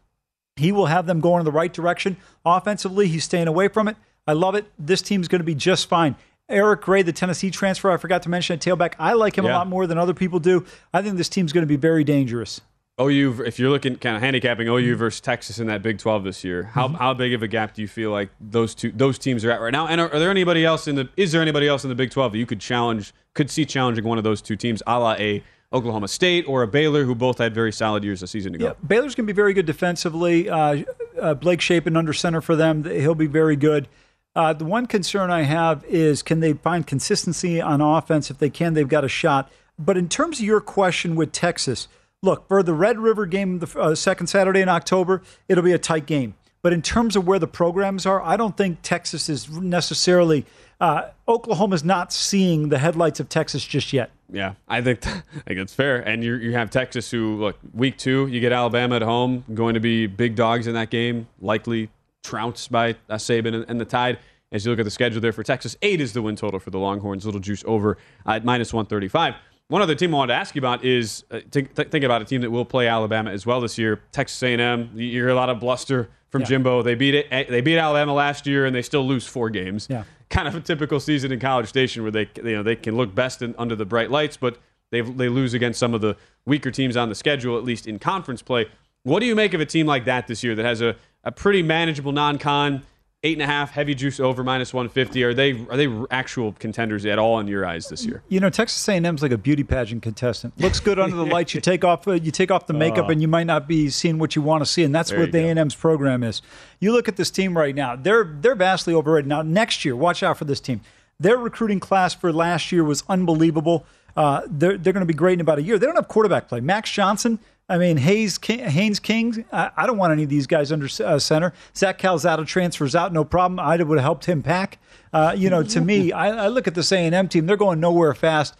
D: He will have them going in the right direction. Offensively, he's staying away from it. I love it. This team's going to be just fine. Eric Gray, the Tennessee transfer, I forgot to mention at tailback. I like him
C: Yeah.
D: a lot more than other people do. I think this team's going to be very dangerous.
C: OU, if you're looking kind of handicapping OU versus Texas in that Big 12 this year, how,
D: Mm-hmm.
C: how big of a gap do you feel like those two those teams are at right now? And are, are there anybody else in the is there anybody else in the Big 12 that you could challenge could see challenging one of those two teams, a la a Oklahoma State or a Baylor, who both had very solid years a season ago?
D: Yeah, Baylor's going to be very good defensively. Uh, uh, Blake Shapen under center for them. He'll be very good. Uh, the one concern I have is can they find consistency on offense? If they can, they've got a shot. But in terms of your question with Texas, look, for the Red River game, the uh, second Saturday in October, it'll be a tight game. But in terms of where the programs are, I don't think Texas is necessarily. Uh, Oklahoma's not seeing the headlights of Texas just yet.
C: Yeah, I think I think that's fair. And you you have Texas, who look week two, you get Alabama at home, going to be big dogs in that game, likely trounced by uh, Saban and, and the Tide. As you look at the schedule there for Texas, eight is the win total for the Longhorns. Little juice over uh, at minus one thirty five. One other team I wanted to ask you about is uh, think, think about a team that will play Alabama as well this year. Texas A&M. You hear a lot of bluster from
D: Yeah.
C: Jimbo. They beat it. They beat Alabama last year, and they still lose four games
D: Yeah.
C: kind of a typical season in College Station where they you know they can look best in, under the bright lights, but they they lose against some of the weaker teams on the schedule, at least in conference play. What do you make of a team like that this year that has a, a pretty manageable non-con eight and a half heavy juice over minus one fifty? Are they are they actual contenders at all in your eyes this year?
D: You know, Texas A&M's like a beauty pageant contestant. Looks good under the lights. You take off, uh, you take off the makeup,
C: Oh.
D: and you might not be seeing what you want to see. And that's what the
C: go.
D: A&M's program is. You look at this team right now; they're they're vastly overrated. Now, next year, watch out for this team. Their recruiting class for last year was unbelievable. Uh, they're they're going to be great in about a year. They don't have quarterback play. Max Johnson. I mean, Hayes, King, Haynes King. I, I don't want any of these guys under uh, center. Zach Calzada transfers out, no problem. I would have helped him pack. Uh, you know, to me, I, I look at this A and M team. They're going nowhere fast.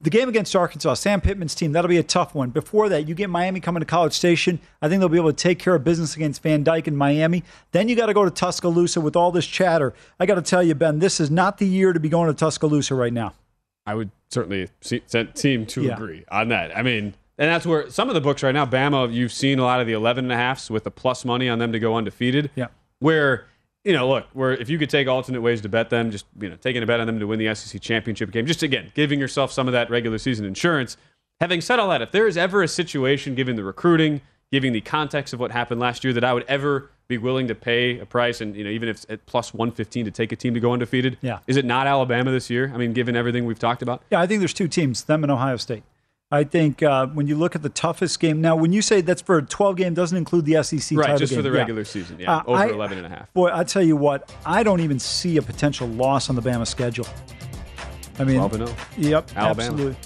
D: The game against Arkansas, Sam Pittman's team, that'll be a tough one. Before that, you get Miami coming to College Station. I think they'll be able to take care of business against Van Dyke in Miami. Then you got to go to Tuscaloosa with all this chatter. I got to tell you, Ben, this is not the year to be going to Tuscaloosa right now.
C: I would certainly see, seem to
D: Yeah.
C: agree on that. I mean, and that's where some of the books right now, Bama, you've seen a lot of the 11 and a halfs with the plus money on them to go undefeated.
D: Yeah.
C: Where, you know, look, where if you could take alternate ways to bet them, just, you know, taking a bet on them to win the SEC championship game, just again, giving yourself some of that regular season insurance. Having said all that, if there is ever a situation, given the recruiting, given the context of what happened last year, that I would ever be willing to pay a price, and you know, even if it's at plus one fifteen to take a team to go undefeated,
D: Yeah.
C: is it not Alabama this year? I mean, given everything we've talked about,
D: Yeah, I think there's two teams, them and Ohio State. I think uh, when you look at the toughest game now, when you say that's for a 12 game, doesn't include the SEC
C: right?
D: title
C: Just for
D: game.
C: the
D: Yeah.
C: regular season, yeah,
D: Uh,
C: over
D: I-
C: 11 and a half.
D: Boy, I tell you what, I don't even see a potential loss on the Bama schedule. I mean,
C: 12 and 0.
D: Yep,
C: Alabama.
D: absolutely.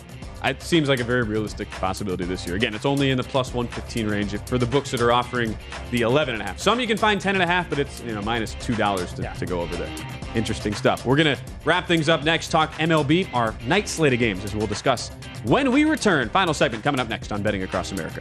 C: It seems like a very realistic possibility this year. Again, it's only in the plus 115 range if- for the books that are offering the 11 and a half. Some you can find 10 and a half, but it's you know minus two dollars to, to go over there. Interesting stuff. We're gonna wrap things up next. Talk MLB, our night slate of games, as we'll discuss when we return. Final segment coming up next on Betting Across America.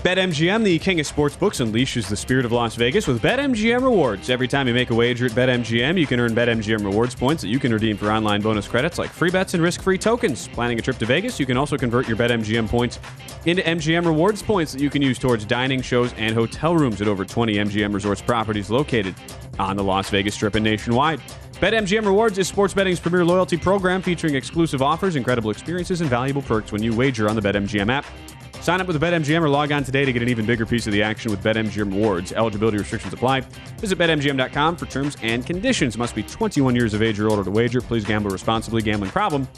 C: BetMGM, the king of sportsbooks, unleashes the spirit of Las Vegas with BetMGM rewards. Every time you make a wager at BetMGM, you can earn BetMGM rewards points that you can redeem for online bonus credits like free bets and risk free tokens. Planning a trip to Vegas, you can also convert your BetMGM points into MGM rewards points that you can use towards dining, shows, and hotel rooms at over 20 MGM resorts properties located on the Las Vegas Strip and nationwide. BetMGM Rewards is sports betting's premier loyalty program featuring exclusive offers, incredible experiences, and valuable perks when you wager on the BetMGM app. Sign up with BetMGM or log on today to get an even bigger piece of the action with BetMGM Rewards. Eligibility restrictions apply. Visit BetMGM.com for terms and conditions. Must be 21 years of age or older to wager. Please gamble responsibly. Gambling problem?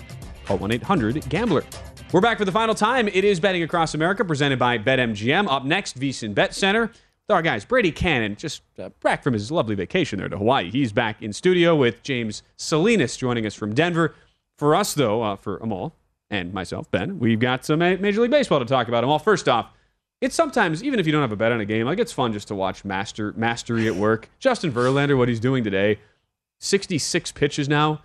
C: Call 1 800 Gambler. We're back for the final time. It is Betting Across America presented by BetMGM. Up next, VSIN Bet Center. With our guys, Brady Kannon, just uh, back from his lovely vacation there to Hawaii. He's back in studio with James Salinas joining us from Denver. For us, though, uh, for Jamal and myself, Ben, we've got some Major League Baseball to talk about. Well, first off, it's sometimes, even if you don't have a bet on a game, like it's fun just to watch master mastery at work. Justin Verlander, what he's doing today, 66 pitches now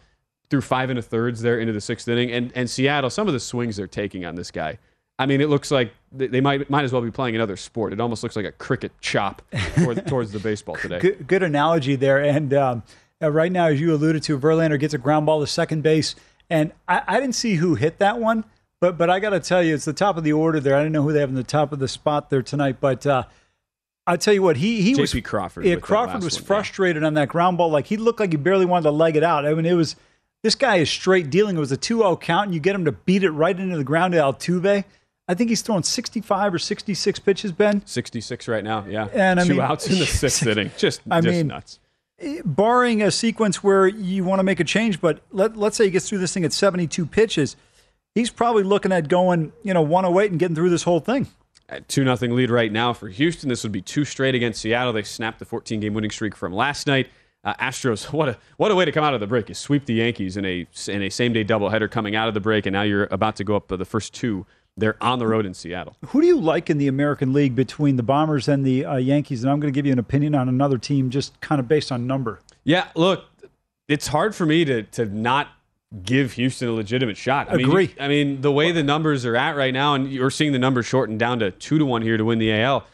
C: through five and a thirds there into the sixth inning. And, and Seattle, some of the swings they're taking on this guy. I mean, it looks like they they might might as well be playing another sport. It almost looks like a cricket chop toward, towards the baseball today.
D: Good, good analogy there. And um, uh, right now, as you alluded to, Verlander gets a ground ball to second base, and I, I didn't see who hit that one, but but I got to tell you, it's the top of the order there. I didn't know who they have in the top of the spot there tonight, but. Uh, I tell you what, he he was
C: Crawford
D: Yeah, Crawford was
C: one, yeah.
D: frustrated on that ground ball. Like he looked like he barely wanted to leg it out. I mean, it was this guy is straight dealing. It was a 2-0 count, and you get him to beat it right into the ground to Altuve. I think he's throwing 65 or 66 pitches, Ben.
C: 66 right now, yeah.
D: And I
C: Two
D: mean-
C: outs in the sixth inning. Just,
D: I
C: just
D: mean,
C: nuts.
D: Barring a sequence where you want to make a change, but let, let's say he gets through this thing at 72 pitches, he's probably looking at going, you know, 108 and getting through this whole thing.
C: At 2 nothing lead right now for Houston. This would be two straight against Seattle. They snapped the 14 game winning streak from last night. Uh, Astros, what a what a way to come out of the break! is sweep the Yankees in a in a same day doubleheader coming out of the break, and now you're about to go up the first two. They're on the road in Seattle.
D: Who do you like in the American League between the Bombers and the uh, Yankees? And I'm going to give you an opinion on another team just kind of based on number.
C: Yeah, look, it's hard for me to to not give Houston a legitimate shot. I mean,
D: Agree.
C: you- I mean, the way the numbers are at right now, and you're seeing the numbers shortened down to two to one here to win the AL.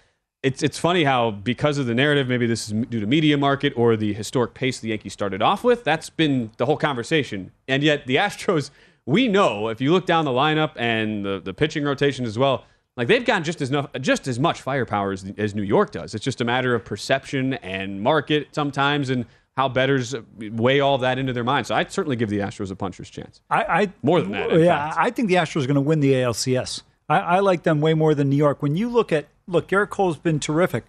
C: It's it's funny how because of the narrative, maybe this is due to media market or the historic pace the Yankees started off with. That's been the whole conversation, and yet the Astros. We know if you look down the lineup and the, the pitching rotation as well, like they've got just as enough, just as much firepower as, as New York does. It's just a matter of perception and market sometimes, and how bettors weigh all that into their mind. So I'd certainly give the Astros a puncher's chance.
D: I, I
C: More than that,
D: yeah,
C: fact.
D: I think the Astros are going to win the ALCS. I, I like them way more than New York. When you look at look, Gerrit Cole's been terrific,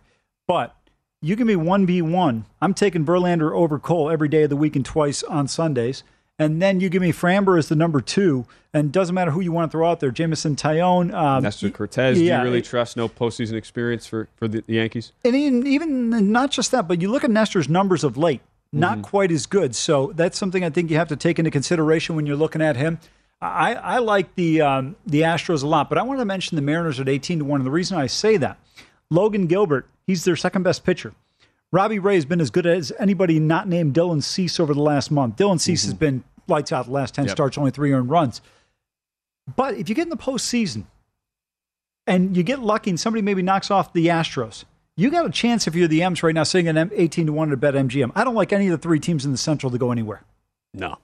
D: but you give me one v one. I'm taking Verlander over Cole every day of the week and twice on Sundays. And then you give me Framber as the number two, and doesn't matter who you want to throw out there. Jameson Taillon, um,
C: Nestor Cortes, do you really trust no postseason experience for, for the, the Yankees?
D: and even, even not just that, but you look at Nestor's numbers of late, not quite as good. So that's something I think you have to take into consideration when you're looking at him. I, I like the um, the Astros a lot, but I want to mention the Mariners at 18 to one. And the reason I say that, Logan Gilbert, he's their second best pitcher. Robbie Ray has been as good as anybody not named Dylan Cease over the last month. Dylan Cease mm-hmm. has been lights out the last 10
C: Yep.
D: starts, only three earned runs. But if you get in the postseason and you get lucky and somebody maybe knocks off the Astros, you got a chance if you're the M's right now sitting at M- 18 to 1 to bet MGM. I don't like any of the three teams in the Central to go anywhere.
C: No.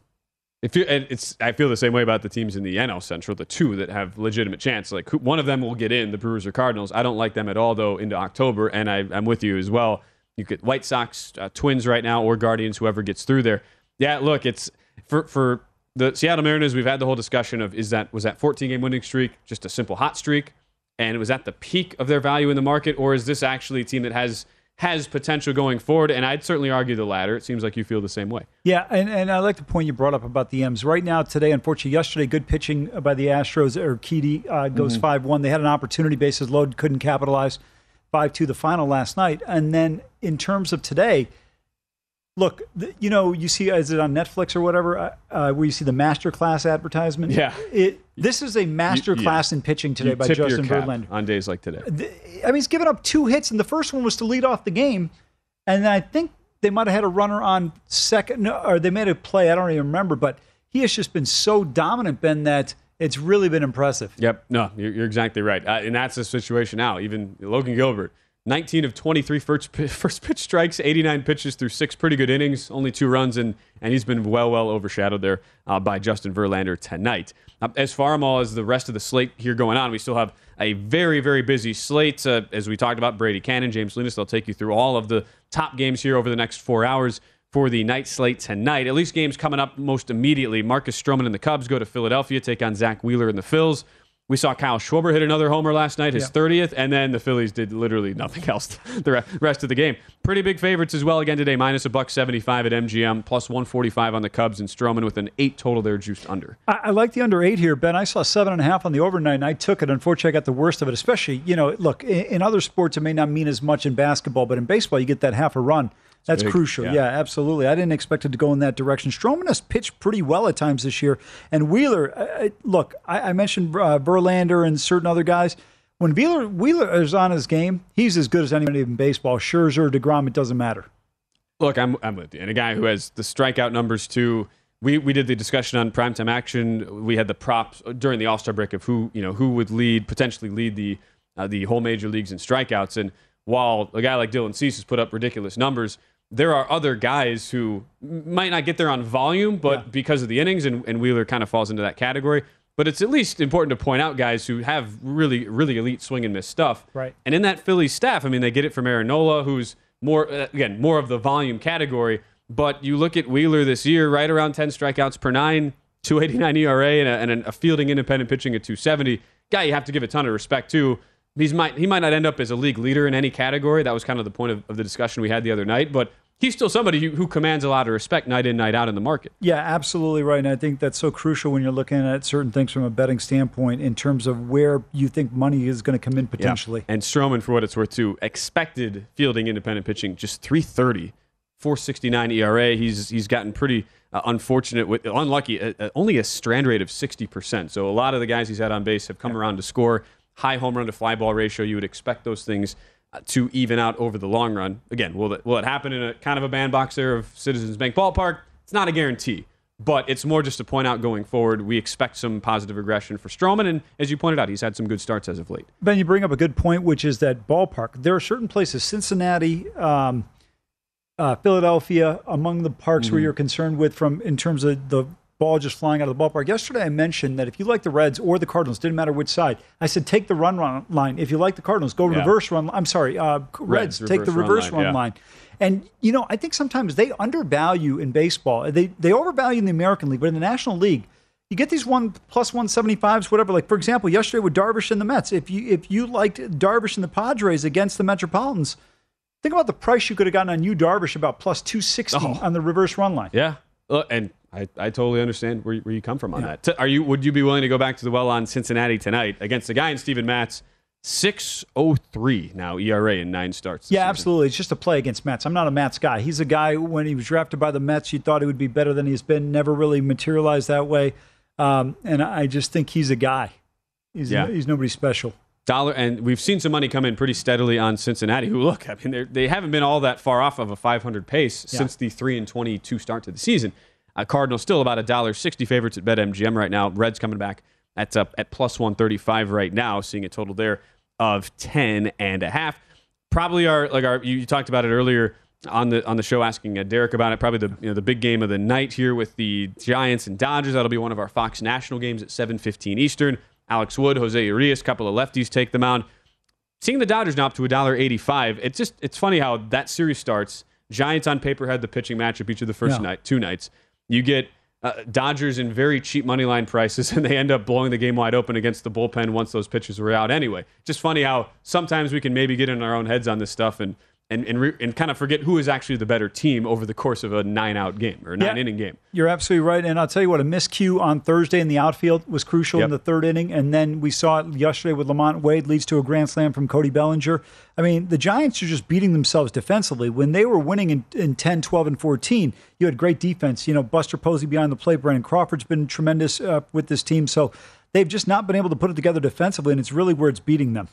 C: If you, and it's, I feel the same way about the teams in the NL Central, the two that have legitimate chance. Like one of them will get in, the Brewers or Cardinals. I don't like them at all though into October, and I, I'm with you as well. You get White Sox, uh, Twins right now, or Guardians, whoever gets through there. Yeah, look, it's for for the Seattle Mariners. We've had the whole discussion of is that was that 14 game winning streak just a simple hot streak, and it was at the peak of their value in the market, or is this actually a team that has has potential going forward? And I'd certainly argue the latter. It seems like you feel the same way.
D: Yeah, and, and I like the point you brought up about the M's. Right now, today, unfortunately, yesterday, good pitching by the Astros. Urquidy uh, goes
C: Mhm.
D: 5 1. They had an opportunity, bases loaded, couldn't capitalize. 5 2 the final last night. And then in terms of today, look, you know, you see, is it on Netflix or whatever, uh, uh, where you see the masterclass advertisement?
C: Yeah.
D: It, this is a masterclass
C: yeah.
D: in pitching today
C: You
D: by Justin Verlander.
C: on days like today.
D: I mean, he's given up two hits, and the first one was to lead off the game. And I think they might have had a runner on second, or they made a play. I don't even remember, but he has just been so dominant, Ben, that it's really been impressive.
C: Yep. No, you're, you're exactly right. Uh, and that's the situation now. Even Logan Gilbert, 19 of 23 first, first pitch strikes, 89 pitches through six pretty good innings, only two runs, and, and he's been well, well overshadowed there uh, by Justin Verlander tonight. Uh, as far as the rest of the slate here going on, we still have a very, very busy slate. Uh, as we talked about, Brady Kannon, James Linus, they'll take you through all of the top games here over the next four hours for the night slate tonight. At least games coming up most immediately. Marcus Stroman and the Cubs go to Philadelphia, take on Zack Wheeler and the Phils. We saw Kyle Schwarber hit another homer last night, his
D: Yeah.
C: 30th, and then the Phillies did literally nothing else the rest of the game. Pretty big favorites as well again today, minus a buck 75 at MGM, plus 145 on the Cubs and Stroman with an eight total there juiced under.
D: I, I like the under eight here, Ben. I saw seven and a half on the overnight, and I took it. Unfortunately, I got the worst of it. Especially, you know, look in, in other sports, it may not mean as much in basketball, but in baseball, you get that half a run. That's
C: big,
D: crucial.
C: yeah.
D: Yeah. absolutely. I didn't expect it to go in that direction. Stroman has pitched pretty well at times this year, and Wheeler. Uh, uh, look, I, I mentioned uh, Verlander and certain other guys. When Wheeler Wheeler is on his game, he's as good as anybody in baseball. Scherzer, Degrom, it doesn't matter.
C: Look, I'm, I'm with you. And a guy who has the strikeout numbers too. We, we did the discussion on primetime action. We had the props during the All Star break of who you know who would lead potentially lead the uh, the whole major leagues in strikeouts. And while a guy like Dylan Cease has put up ridiculous numbers, there are other guys who might not get there on volume, but because of the innings, and, and Wheeler kind of falls into that category. But it's at least important to point out guys who have really, really elite swing and miss stuff.
D: Right.
C: And in that Phillies staff, I mean, they get it from Aaron Nola, who's more, uh, again, more of the volume category. But you look at Wheeler this year, right around 10 strikeouts per nine, 289 ERA, and a, and a fielding independent pitching at 270. Guy you have to give a ton of respect to. He's might he might not end up as a league leader in any category. That was kind of the point of, of the discussion we had the other night. But he's still somebody who, who commands a lot of respect night in, night out in the market.
D: Yeah, absolutely right. And I think that's so crucial when you're looking at certain things from a betting standpoint in terms of where you think money is going to come in potentially.
C: Yeah. And Stroman, for what it's worth, too, expected fielding independent pitching just 330, 469 ERA. He's he's gotten pretty uh, unfortunate with unlucky, uh, uh, only a strand rate of 60%. So a lot of the guys he's had on base have come around to score. High home run to fly ball ratio. You would expect those things to even out over the long run. Again, will it, will it happen in a kind of a bandbox there of Citizens Bank Ballpark? It's not a guarantee. But it's more just to point out going forward, we expect some positive regression for Stroman. And as you pointed out, he's had some good starts as of late.
D: Ben, you bring up a good point, which is that ballpark. There are certain places, Cincinnati, um, uh, Philadelphia, among the parks where
C: Mhm.
D: you're concerned with from in terms of the ball just flying out of the ballpark. Yesterday, I mentioned that if you like the Reds or the Cardinals, didn't matter which side. I said take the run, run line. If you like the Cardinals, go
C: Yeah.
D: reverse run. I'm sorry, uh, Reds, take the
C: reverse run line,
D: run,
C: yeah.
D: line. And you know, I think sometimes they undervalue in baseball. They they overvalue in the American League, but in the National League, you get these one plus one seventy fives, whatever. Like for example, yesterday with Darvish and the Mets. If you if you liked Darvish and the Padres against the Metropolitans, think about the price you could have gotten on you Darvish about plus two sixty
C: Oh.
D: on the reverse run line.
C: Yeah, uh, and I, I totally understand where, where you come from on that. Are you would you be willing to go back to the well on Cincinnati tonight against a guy in Steven Matz, six oh three now ERA in nine starts.
D: Yeah,
C: season.
D: absolutely. It's just a play against Mets. I'm not a Mets guy. He's a guy when he was drafted by the Mets, you thought he would be better than he's been. Never really materialized that way. Um, and I just think he's a guy. He's
C: Yeah.
D: he's nobody special.
C: Dollar, and we've seen some money come in pretty steadily on Cincinnati. Who look, I mean, they haven't been all that far off of a 500 pace
D: Yeah.
C: since the three and 22 start to the season. Uh, Cardinals still about a dollar sixty favorites at BetMGM right now. Reds coming back. That's up at plus 135 right now, seeing a total there of 10 and a half. Probably our like our you, you talked about it earlier on the on the show asking uh, Derek about it. Probably the you know the big game of the night here with the Giants and Dodgers. That'll be one of our Fox National games at 7:15 Eastern. Alex Wood, Jose Urias, couple of lefties take the mound. Seeing the Dodgers now up to $1.85, it's just it's funny how that series starts. Giants on paper had the pitching matchup each of the first
D: Yeah.
C: night, two nights. You get uh, Dodgers in very cheap money line prices, and they end up blowing the game wide open against the bullpen once those pitchers were out anyway. Just funny how sometimes we can maybe get in our own heads on this stuff and and and, re- and kind of forget who is actually the better team over the course of a nine out game or nine
D: Yeah.
C: inning game.
D: You're absolutely right. And I'll tell you what, a miscue on Thursday in the outfield was crucial in the third inning. And then we saw it yesterday with LaMonte Wade leads to a grand slam from Cody Bellinger. I mean, the Giants are just beating themselves defensively. When they were winning in, in 10, 12, and 14, you had great defense. You know, Buster Posey behind the plate. Brandon Crawford's been tremendous uh, with this team. So they've just not been able to put it together defensively. And it's really where it's beating them.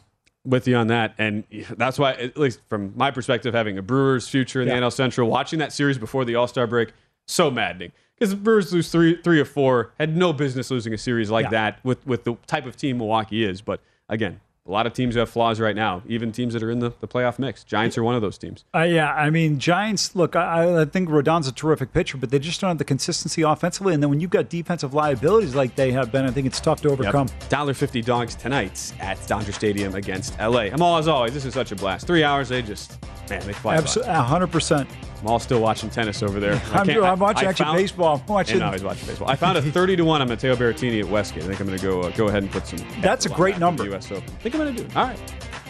C: With you on that. And that's why, at least from my perspective, having a Brewers future in
D: Yeah.
C: the NL Central, watching that series before the All Star break, so maddening. Because the Brewers lose three, three or four, had no business losing a series like
D: Yeah.
C: that with, with the type of team Milwaukee is. But again, a lot of teams have flaws right now, even teams that are in the, the playoff mix. Giants are one of those teams.
D: Uh, yeah, I mean, Giants. Look, I, I think Rodon's a terrific pitcher, but they just don't have the consistency offensively. And then when you've got defensive liabilities like they have been, I think it's tough to overcome.
C: Dollar fifty dogs tonight at Dodger Stadium against LA. I'm all as always. This is such a blast. Three hours. They just man, they fly.
D: Absolutely, hundred percent.
C: Jamal still watching tennis over there. I
D: I'm,
C: can't-
D: I'm watching
C: I
D: actually
C: found-
D: baseball. I'm watching.
C: Now he's watching baseball. I found a 30 to 1 on Matteo Berrettini at Westgate. I think I'm going to go uh, go ahead and put some.
D: That's a great number.
C: US Open. I think I'm going to do it. All right.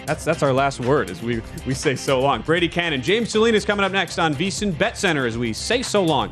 C: That's that's our last word as we we say so long. Brady Kannon, James Salinas coming up next on VSiN Bet Center as we say so long.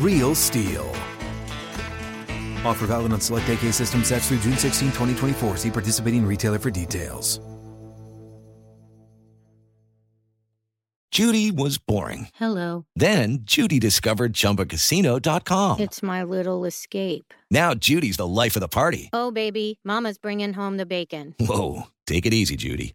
F: Real STIHL. Offer valid on select AK system sets through June 16, 2024. See participating retailer for details.
G: Judy was boring.
H: Hello.
G: Then Judy discovered ChumbaCasino.com.
H: It's my little escape.
G: Now Judy's the life of the party.
H: Oh, baby, Mama's bringing home the bacon.
G: Whoa, take it easy, Judy.